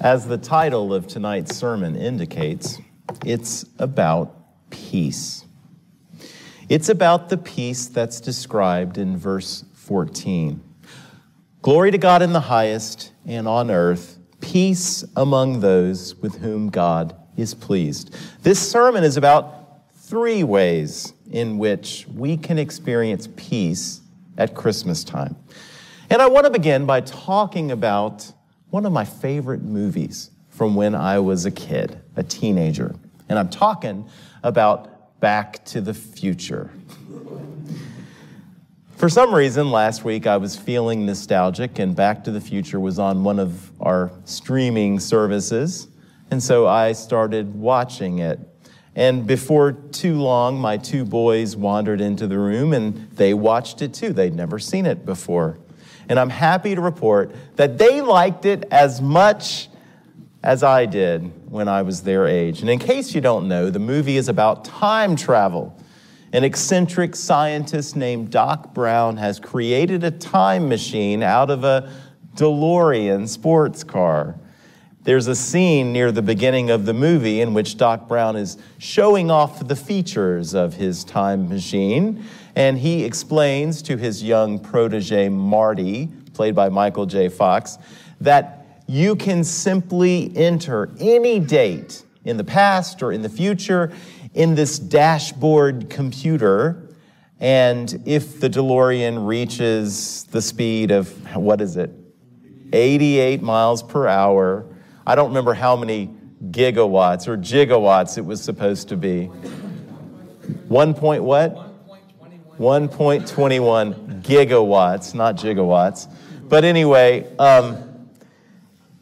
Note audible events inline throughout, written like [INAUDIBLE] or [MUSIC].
As the title of tonight's sermon indicates, it's about peace. It's about the peace that's described in verse 14. Glory to God in the highest, and on earth, peace among those with whom God is pleased. This sermon is about three ways in which we can experience peace at Christmas time. And I want to begin by talking about one of my favorite movies from when I was a kid, a teenager. And I'm talking about Back to the Future. For some reason, last week I was feeling nostalgic, and Back to the Future was on one of our streaming services. And so I started watching it. And before too long, my two boys wandered into the room and they watched it too. They'd never seen it before. And I'm happy to report that they liked it as much as I did when I was their age. And in case you don't know, the movie is about time travel. An eccentric scientist named Doc Brown has created a time machine out of a DeLorean sports car. There's a scene near the beginning of the movie in which Doc Brown is showing off the features of his time machine, and he explains to his young protege, Marty, played by Michael J. Fox, that you can simply enter any date in the past or in the future in this dashboard computer. And if the DeLorean reaches the speed of, what is it, 88 miles per hour, I don't remember how many gigawatts or gigawatts it was supposed to be. One point what? 1.21 gigawatts, not gigawatts. But anyway, um,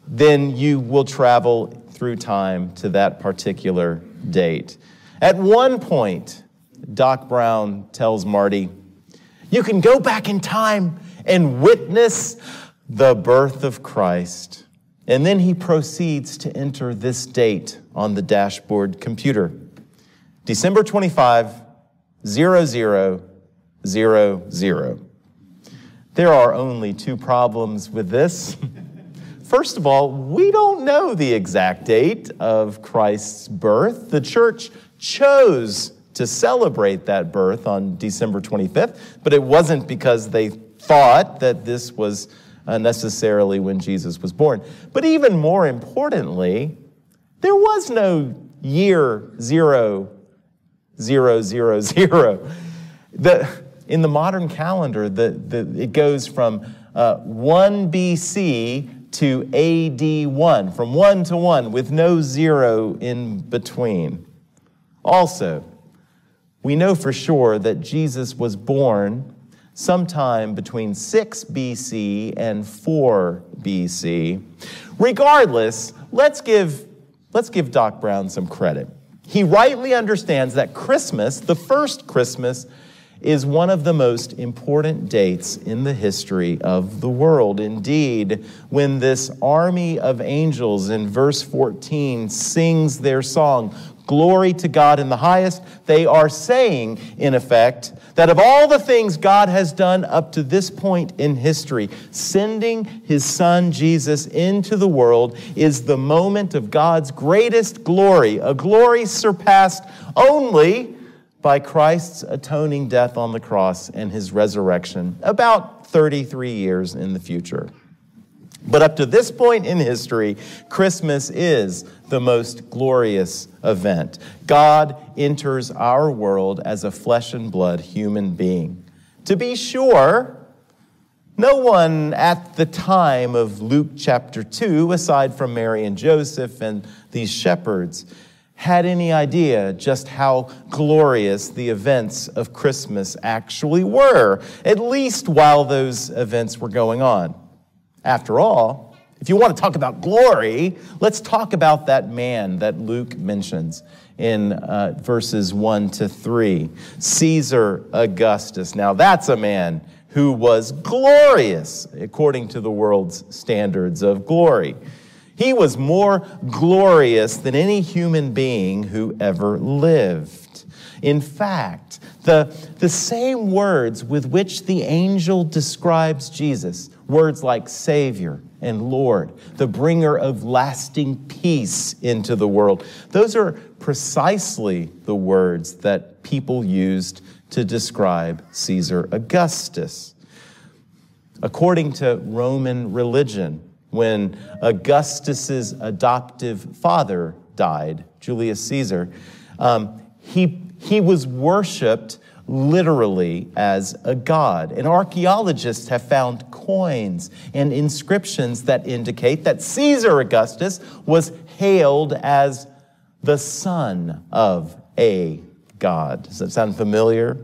then you will travel through time to that particular date. At one point, Doc Brown tells Marty, You can go back in time and witness the birth of Christ. And then he proceeds to enter this date on the dashboard computer December 25, 0000. There are only two problems with this. First of all, we don't know the exact date of Christ's birth. The church chose to celebrate that birth on December 25th, but it wasn't because they thought that this was uh, necessarily when Jesus was born. But even more importantly, there was no year zero, zero, zero, zero. The, in the modern calendar, the, the, it goes from uh, 1 BC to AD 1, from 1 to 1, with no zero in between. Also, we know for sure that Jesus was born sometime between 6 BC and 4 BC. Regardless, let's give, let's give Doc Brown some credit. He rightly understands that Christmas, the first Christmas, is one of the most important dates in the history of the world. Indeed, when this army of angels in verse 14 sings their song, Glory to God in the highest, they are saying, in effect, that of all the things God has done up to this point in history, sending his son Jesus into the world is the moment of God's greatest glory, a glory surpassed only by Christ's atoning death on the cross and his resurrection about 33 years in the future. But up to this point in history, Christmas is the most glorious event. God enters our world as a flesh and blood human being. To be sure, no one at the time of Luke chapter 2, aside from Mary and Joseph and these shepherds, had any idea just how glorious the events of Christmas actually were, at least while those events were going on. After all, if you want to talk about glory, let's talk about that man that Luke mentions in uh, verses 1 to 3 Caesar Augustus. Now, that's a man who was glorious according to the world's standards of glory. He was more glorious than any human being who ever lived. In fact, the, the same words with which the angel describes Jesus, words like Savior and Lord, the bringer of lasting peace into the world, those are precisely the words that people used to describe Caesar Augustus. According to Roman religion, when Augustus's adoptive father died, Julius Caesar, um, he, he was worshiped literally as a god. And archaeologists have found coins and inscriptions that indicate that Caesar Augustus was hailed as the son of a god. Does that sound familiar?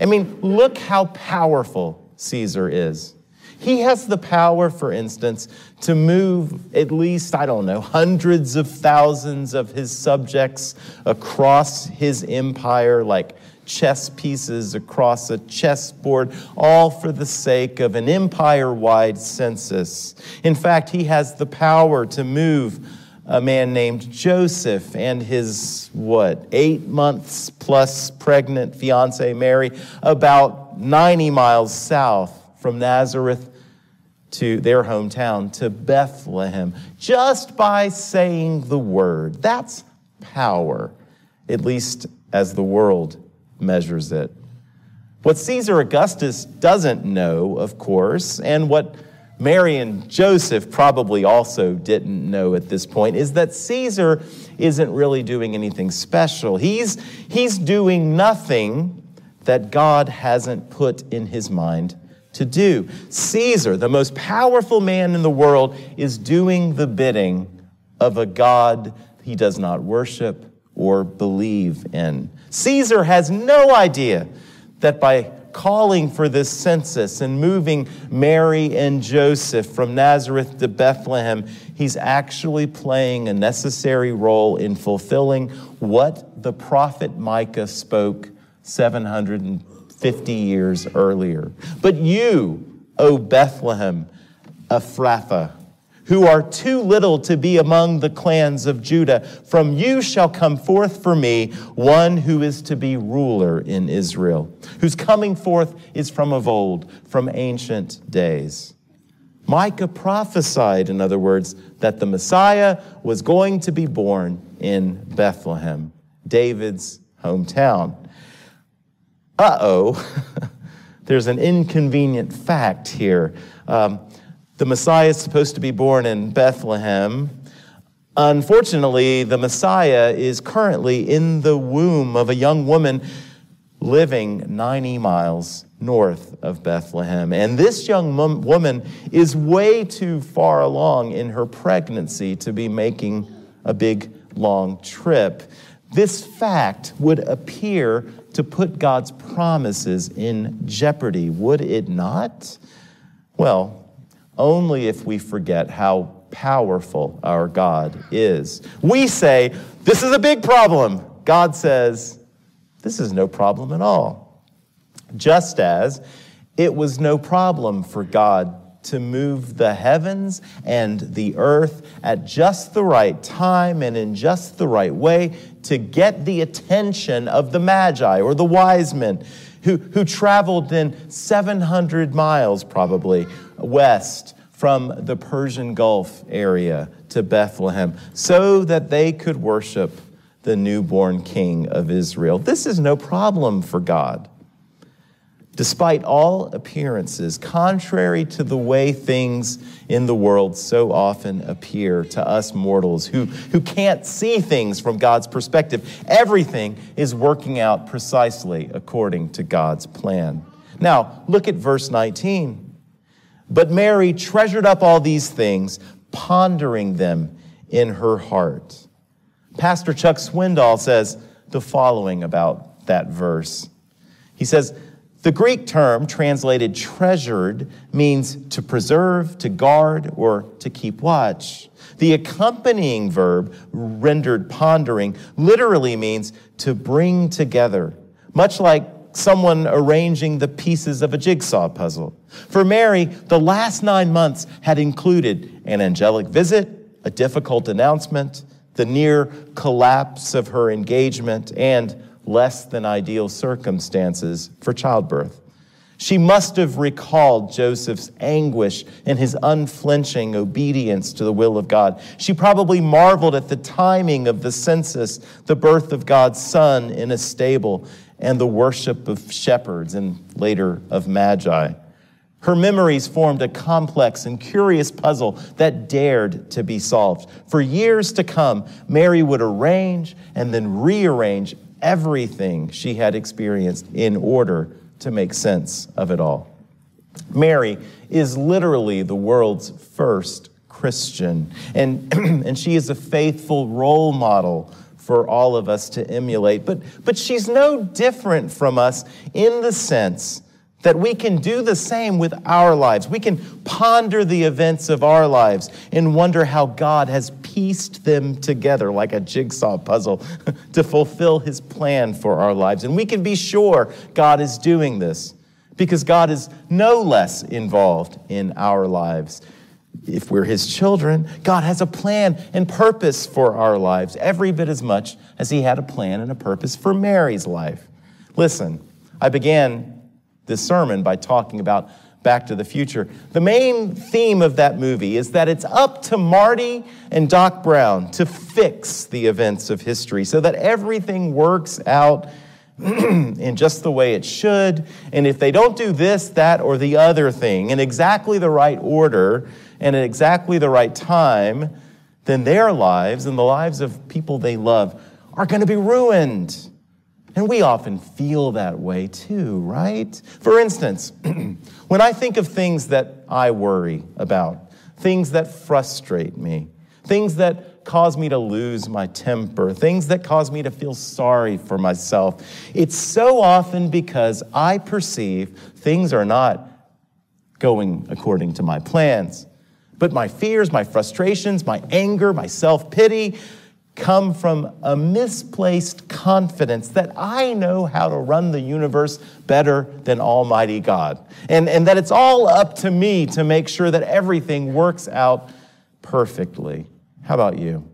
I mean, look how powerful Caesar is. He has the power, for instance, to move at least, I don't know, hundreds of thousands of his subjects across his empire like chess pieces across a chessboard, all for the sake of an empire wide census. In fact, he has the power to move a man named Joseph and his, what, eight months plus pregnant fiancee Mary about 90 miles south from Nazareth to their hometown, to Bethlehem, just by saying the word. That's power, at least as the world measures it. What Caesar Augustus doesn't know, of course, and what Mary and Joseph probably also didn't know at this point, is that Caesar isn't really doing anything special. He's, he's doing nothing that God hasn't put in his mind to do. Caesar, the most powerful man in the world, is doing the bidding of a God he does not worship or believe in. Caesar has no idea that by calling for this census and moving Mary and Joseph from Nazareth to Bethlehem, he's actually playing a necessary role in fulfilling what the prophet Micah spoke 750 years earlier. But you, O Bethlehem, Ephrathah, who are too little to be among the clans of Judah. From you shall come forth for me one who is to be ruler in Israel, whose coming forth is from of old, from ancient days. Micah prophesied, in other words, that the Messiah was going to be born in Bethlehem, David's hometown. Uh oh, [LAUGHS] there's an inconvenient fact here. Um, the Messiah is supposed to be born in Bethlehem. Unfortunately, the Messiah is currently in the womb of a young woman living 90 miles north of Bethlehem. And this young woman is way too far along in her pregnancy to be making a big, long trip. This fact would appear to put God's promises in jeopardy, would it not? Well, only if we forget how powerful our God is. We say, This is a big problem. God says, This is no problem at all. Just as it was no problem for God to move the heavens and the earth at just the right time and in just the right way to get the attention of the Magi or the wise men who, who traveled then 700 miles probably west from the Persian Gulf area to Bethlehem so that they could worship the newborn king of Israel. This is no problem for God. Despite all appearances, contrary to the way things in the world so often appear to us mortals who, who can't see things from God's perspective, everything is working out precisely according to God's plan. Now, look at verse 19. But Mary treasured up all these things, pondering them in her heart. Pastor Chuck Swindoll says the following about that verse. He says, the Greek term translated treasured means to preserve, to guard, or to keep watch. The accompanying verb, rendered pondering, literally means to bring together, much like someone arranging the pieces of a jigsaw puzzle. For Mary, the last nine months had included an angelic visit, a difficult announcement, the near collapse of her engagement, and less than ideal circumstances for childbirth. She must have recalled Joseph's anguish and his unflinching obedience to the will of God. She probably marveled at the timing of the census, the birth of God's son in a stable, and the worship of shepherds and later of magi. Her memories formed a complex and curious puzzle that dared to be solved. For years to come, Mary would arrange and then rearrange everything she had experienced in order to make sense of it all. Mary is literally the world's first Christian, and, [CLEARS THROAT] and she is a faithful role model for all of us to emulate. But, but she's no different from us in the sense that we can do the same with our lives. We can ponder the events of our lives and wonder how God has pieced them together like a jigsaw puzzle [LAUGHS] to fulfill his plan for our lives. And we can be sure God is doing this because God is no less involved in our lives. If we're his children, God has a plan and purpose for our lives every bit as much as he had a plan and a purpose for Mary's life. Listen, I began this sermon by talking about Back to the Future. The main theme of that movie is that it's up to Marty and Doc Brown to fix the events of history so that everything works out [CLEARS THROAT] in just the way it should. And if they don't do this, that, or the other thing in exactly the right order and at exactly the right time, then their lives and the lives of people they love are going to be ruined. And we often feel that way too, right? For instance, [CLEARS THROAT] when I think of things that I worry about, things that frustrate me, things that cause me to lose my temper, things that cause me to feel sorry for myself, it's so often because I perceive things are not going according to my plans. But my fears, my frustrations, my anger, my self pity, come from a misplaced confidence that I know how to run the universe better than Almighty God. And, and that it's all up to me to make sure that everything works out perfectly. How about you?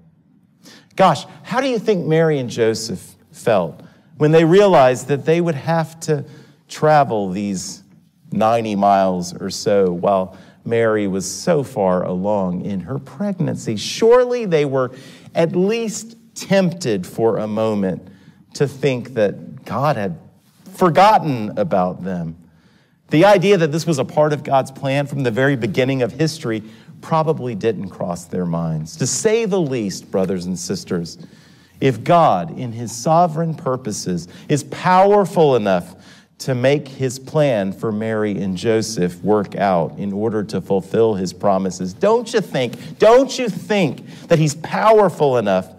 Gosh, how do you think Mary and Joseph felt when they realized that they would have to travel these 90 miles or so while Mary was so far along in her pregnancy? Surely they were at least tempted for a moment to think that God had forgotten about them. The idea that this was a part of God's plan from the very beginning of history probably didn't cross their minds. To say the least, brothers and sisters, if God, in his sovereign purposes, is powerful enough to make his plan for Mary and Joseph work out in order to fulfill his promises. Don't you think, don't you think that he's powerful enough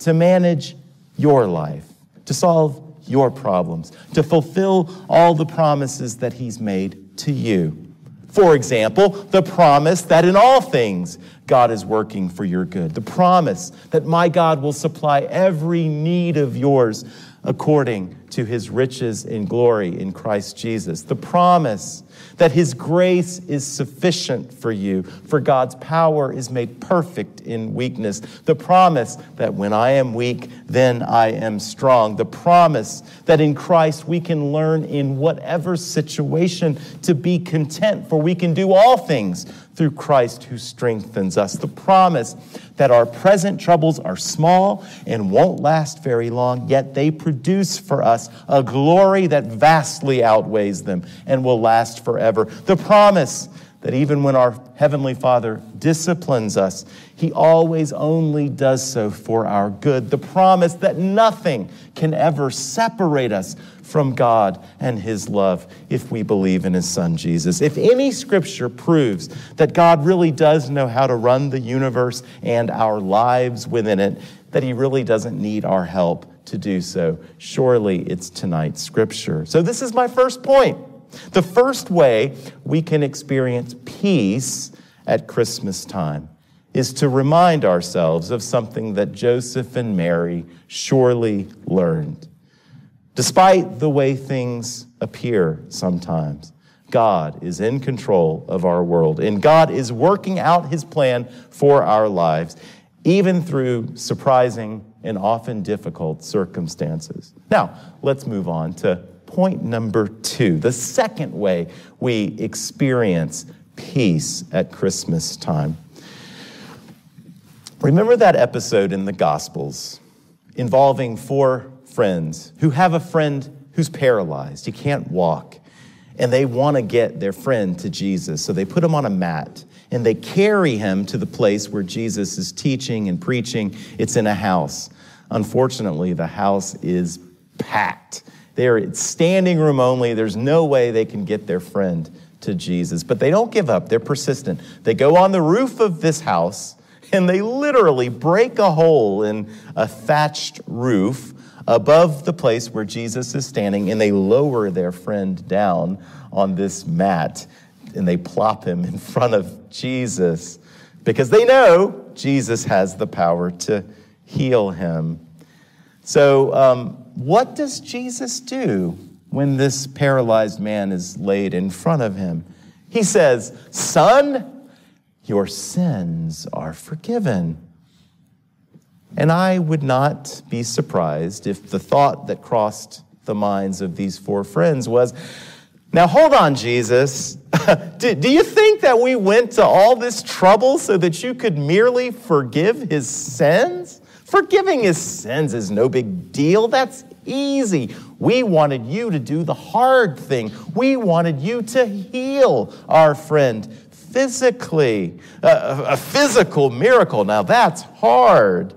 to manage your life, to solve your problems, to fulfill all the promises that he's made to you? For example, the promise that in all things God is working for your good. The promise that my God will supply every need of yours according to his riches in glory in Christ Jesus. The promise that his grace is sufficient for you, for God's power is made perfect in weakness. The promise that when I am weak, then I am strong. The promise that in Christ we can learn in whatever situation to be content, for we can do all things through Christ who strengthens us. The promise that our present troubles are small and won't last very long, yet they produce for us a glory that vastly outweighs them and will last forever. The promise that even when our Heavenly Father disciplines us, He always only does so for our good. The promise that nothing can ever separate us from God and His love if we believe in His Son Jesus. If any scripture proves that God really does know how to run the universe and our lives within it, that He really doesn't need our help to do so, surely it's tonight's scripture. So, this is my first point. The first way we can experience peace at Christmas time is to remind ourselves of something that Joseph and Mary surely learned. Despite the way things appear sometimes, God is in control of our world, and God is working out his plan for our lives. even through surprising and often difficult circumstances. Now, let's move on to point number two the second way we experience peace at Christmas time. Remember that episode in the Gospels involving four friends who have a friend who's paralyzed, he can't walk, and they want to get their friend to Jesus. So they put him on a mat and they carry him to the place where Jesus is teaching and preaching. It's in a house. Unfortunately, the house is packed. They're standing room only. There's no way they can get their friend to Jesus. But they don't give up, they're persistent. They go on the roof of this house and they literally break a hole in a thatched roof above the place where Jesus is standing and they lower their friend down on this mat and they plop him in front of Jesus because they know Jesus has the power to heal him. So, um, what does Jesus do when this paralyzed man is laid in front of him? He says, Son, your sins are forgiven. And I would not be surprised if the thought that crossed the minds of these four friends was, now, hold on, Jesus. [LAUGHS] do, do, you think that we went to all this trouble so that you could merely forgive his sins? Forgiving his sins is no big deal. That's easy. We wanted you to do the hard thing. We wanted you to heal our friend physically. Uh, a physical miracle. Now, that's hard.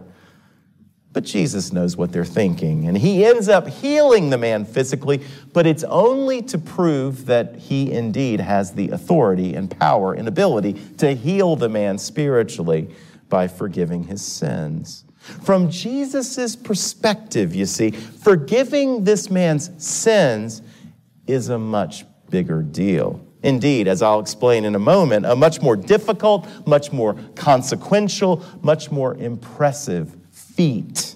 But Jesus knows what they're thinking, and he ends up healing the man physically, but it's only to prove that he indeed has the authority and power and ability to heal the man spiritually by forgiving his sins. From Jesus' perspective, you see, forgiving this man's sins is a much bigger deal. Indeed, as I'll explain in a moment, a much more difficult, much more consequential, much more impressive feat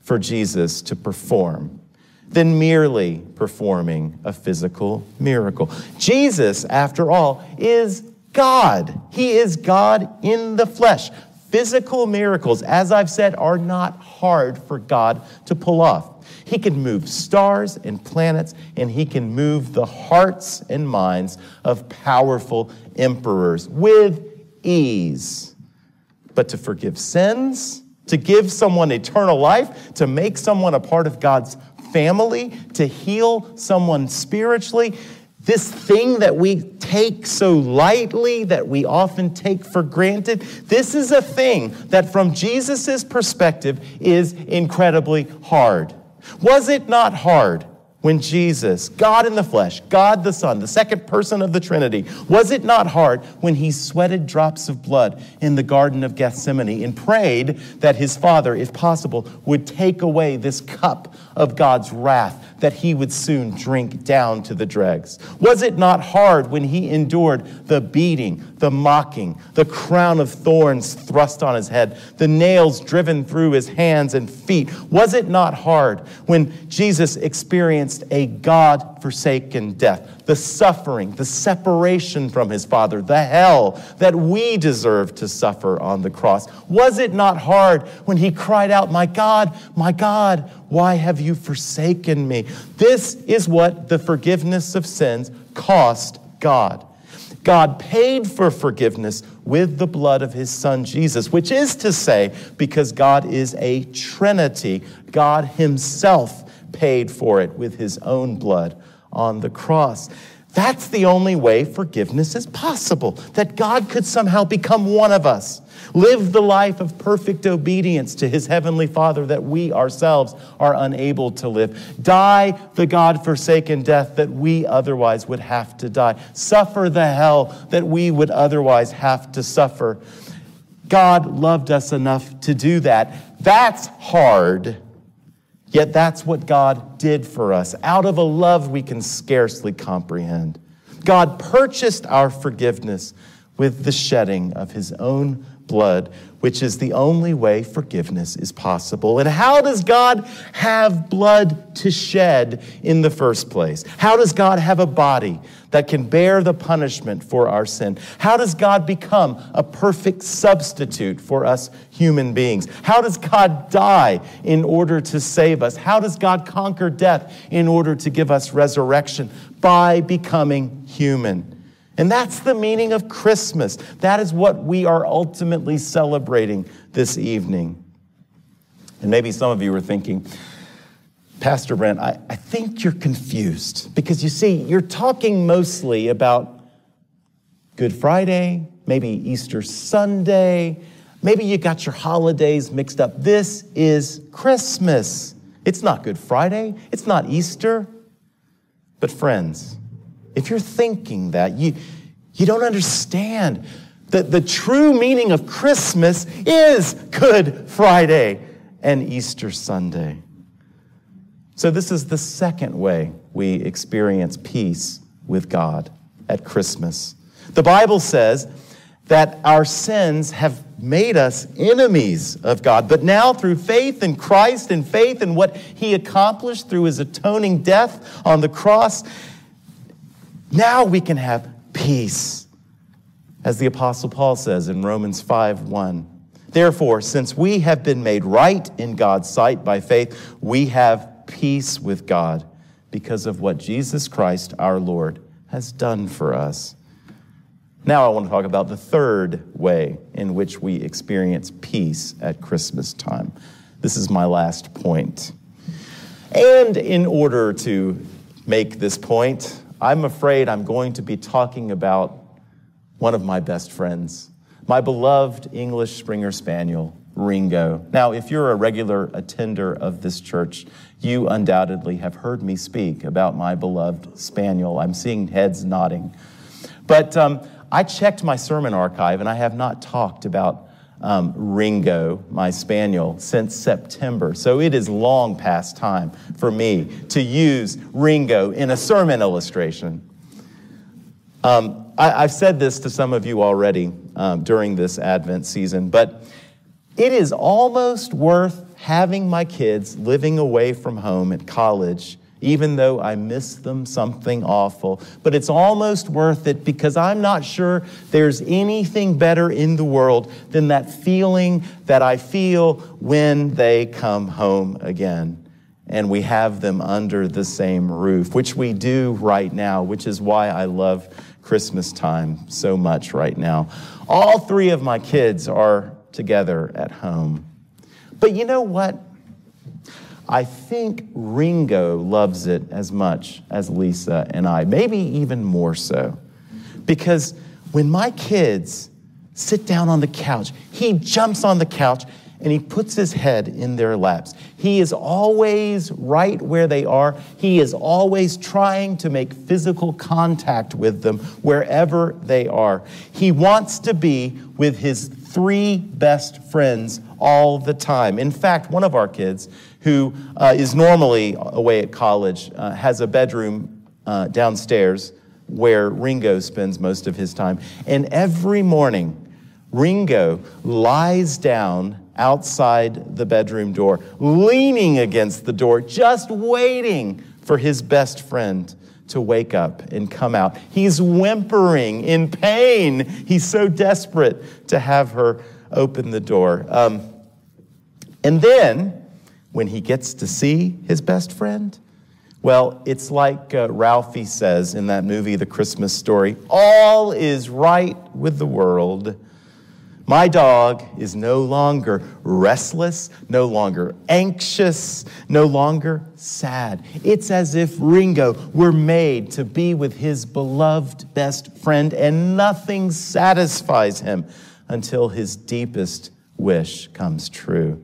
for Jesus to perform than merely performing a physical miracle. Jesus, after all, is God. He is God in the flesh. Physical miracles, as I've said, are not hard for God to pull off. He can move stars and planets, and he can move the hearts and minds of powerful emperors with ease. But to forgive sins, to give someone eternal life, to make someone a part of God's family, to heal someone spiritually. This thing that we take so lightly, that we often take for granted, this is a thing that, from Jesus' perspective, is incredibly hard. Was it not hard when Jesus, God in the flesh, God the Son, the second person of the Trinity, was it not hard when he sweated drops of blood in the Garden of Gethsemane and prayed that his Father, if possible, would take away this cup of God's wrath that he would soon drink down to the dregs? Was it not hard when he endured the beating, the mocking, the crown of thorns thrust on his head, the nails driven through his hands and feet? Was it not hard when Jesus experienced a God forsaken death, the suffering, the separation from his Father, the hell that we deserve to suffer on the cross? Was it not hard when he cried out, My God, my God, why have you forsaken me? This is what the forgiveness of sins cost God. God paid for forgiveness with the blood of his son Jesus, which is to say, because God is a Trinity, God himself paid for it with his own blood on the cross. That's the only way forgiveness is possible, that God could somehow become one of us, live the life of perfect obedience to his heavenly Father that we ourselves are unable to live, die the God forsaken death that we otherwise would have to die, suffer the hell that we would otherwise have to suffer. God loved us enough to do that. That's hard. Yet that's what God did for us out of a love we can scarcely comprehend. God purchased our forgiveness with the shedding of his own blood, which is the only way forgiveness is possible. And how does God have blood to shed in the first place? How does God have a body that can bear the punishment for our sin? How does God become a perfect substitute for us human beings? How does God die in order to save us? How does God conquer death in order to give us resurrection? By becoming human. And that's the meaning of Christmas. That is what we are ultimately celebrating this evening. And maybe some of you are thinking, Pastor Brent, I, I think you're confused because you see, you're talking mostly about Good Friday, maybe Easter Sunday, maybe you got your holidays mixed up. This is Christmas. It's not Good Friday, it's not Easter. But, friends, if you're thinking that, you, you don't understand that the true meaning of Christmas is Good Friday and Easter Sunday. So, this is the second way we experience peace with God at Christmas. The Bible says that our sins have made us enemies of God, but now through faith in Christ and faith in what He accomplished through His atoning death on the cross, now we can have peace. As the Apostle Paul says in Romans 5 1. Therefore, since we have been made right in God's sight by faith, we have peace with God because of what Jesus Christ our Lord has done for us. Now, I want to talk about the third way in which we experience peace at Christmas time. This is my last point. And in order to make this point, I'm afraid I'm going to be talking about one of my best friends, my beloved English Springer Spaniel, Ringo. Now, if you're a regular attender of this church, you undoubtedly have heard me speak about my beloved Spaniel. I'm seeing heads nodding. But um, I checked my sermon archive and I have not talked about um, Ringo, my spaniel, since September. So it is long past time for me to use Ringo in a sermon illustration. Um, I, have said this to some of you already um, during this Advent season, but it is almost worth having my kids living away from home at college even though I miss them something awful. But it's almost worth it because I'm not sure there's anything better in the world than that feeling that I feel when they come home again. And we have them under the same roof, which we do right now, which is why I love Christmas time so much right now. All three of my kids are together at home. But you know what? I think Ringo loves it as much as Lisa and I, maybe even more so. Because when my kids sit down on the couch, he jumps on the couch and he puts his head in their laps. He is always right where they are. He is always trying to make physical contact with them wherever they are. He wants to be with his three best friends all the time. In fact, one of our kids, who uh, is normally away at college, uh, has a bedroom uh, downstairs where Ringo spends most of his time. And every morning, Ringo lies down outside the bedroom door, leaning against the door, just waiting for his best friend to wake up and come out. He's whimpering in pain. He's so desperate to have her open the door. Um, and then when he gets to see his best friend? Well, it's like uh, Ralphie says in that movie, The Christmas Story all is right with the world. My dog is no longer restless, no longer anxious, no longer sad. It's as if Ringo were made to be with his beloved best friend, and nothing satisfies him until his deepest wish comes true.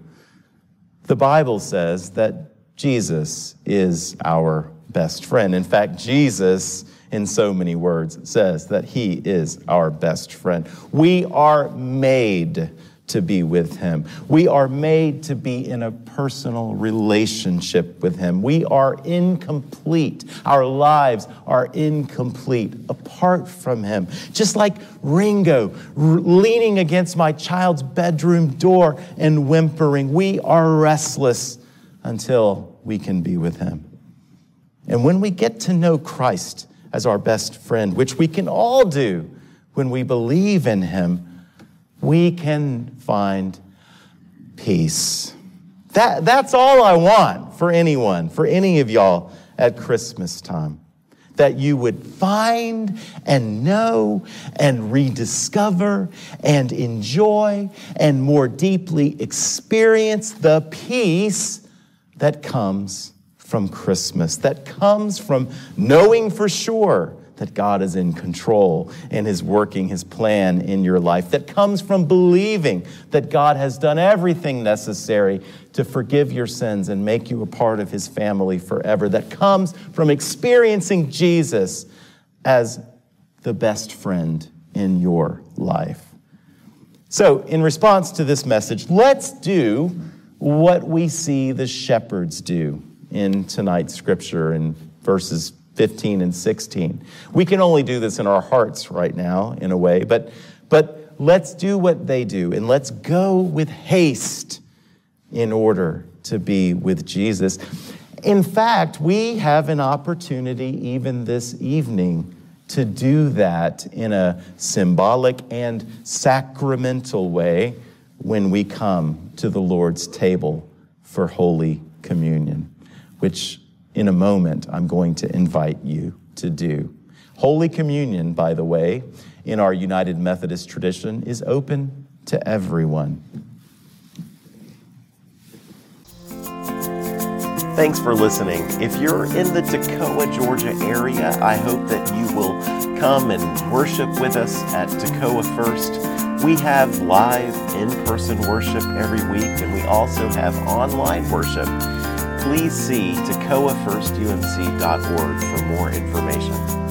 The Bible says that Jesus is our best friend. In fact, Jesus, in so many words, says that he is our best friend. We are made to be with Him. We are made to be in a personal relationship with Him. We are incomplete. Our lives are incomplete apart from Him. Just like Ringo r- leaning against my child's bedroom door and whimpering, we are restless until we can be with Him. And when we get to know Christ as our best friend, which we can all do when we believe in Him, we can find peace. That, that's all I want for anyone, for any of y'all at Christmas time. That you would find and know and rediscover and enjoy and more deeply experience the peace that comes from Christmas, that comes from knowing for sure that God is in control and is working his plan in your life, that comes from believing that God has done everything necessary to forgive your sins and make you a part of his family forever, that comes from experiencing Jesus as the best friend in your life. So, in response to this message, let's do what we see the shepherds do in tonight's scripture in verses 15 and 16. We can only do this in our hearts right now, in a way, but, but let's do what they do and let's go with haste in order to be with Jesus. In fact, we have an opportunity even this evening to do that in a symbolic and sacramental way when we come to the Lord's table for Holy Communion, which in a moment I'm going to invite you to do. Holy Communion, by the way, in our United Methodist tradition, is open to everyone. Thanks for listening. If you're in the Toccoa, Georgia area, I hope that you will come and worship with us at Toccoa First. We have live in person worship every week, and we also have online worship please see toccoafirst.umc.org for more information.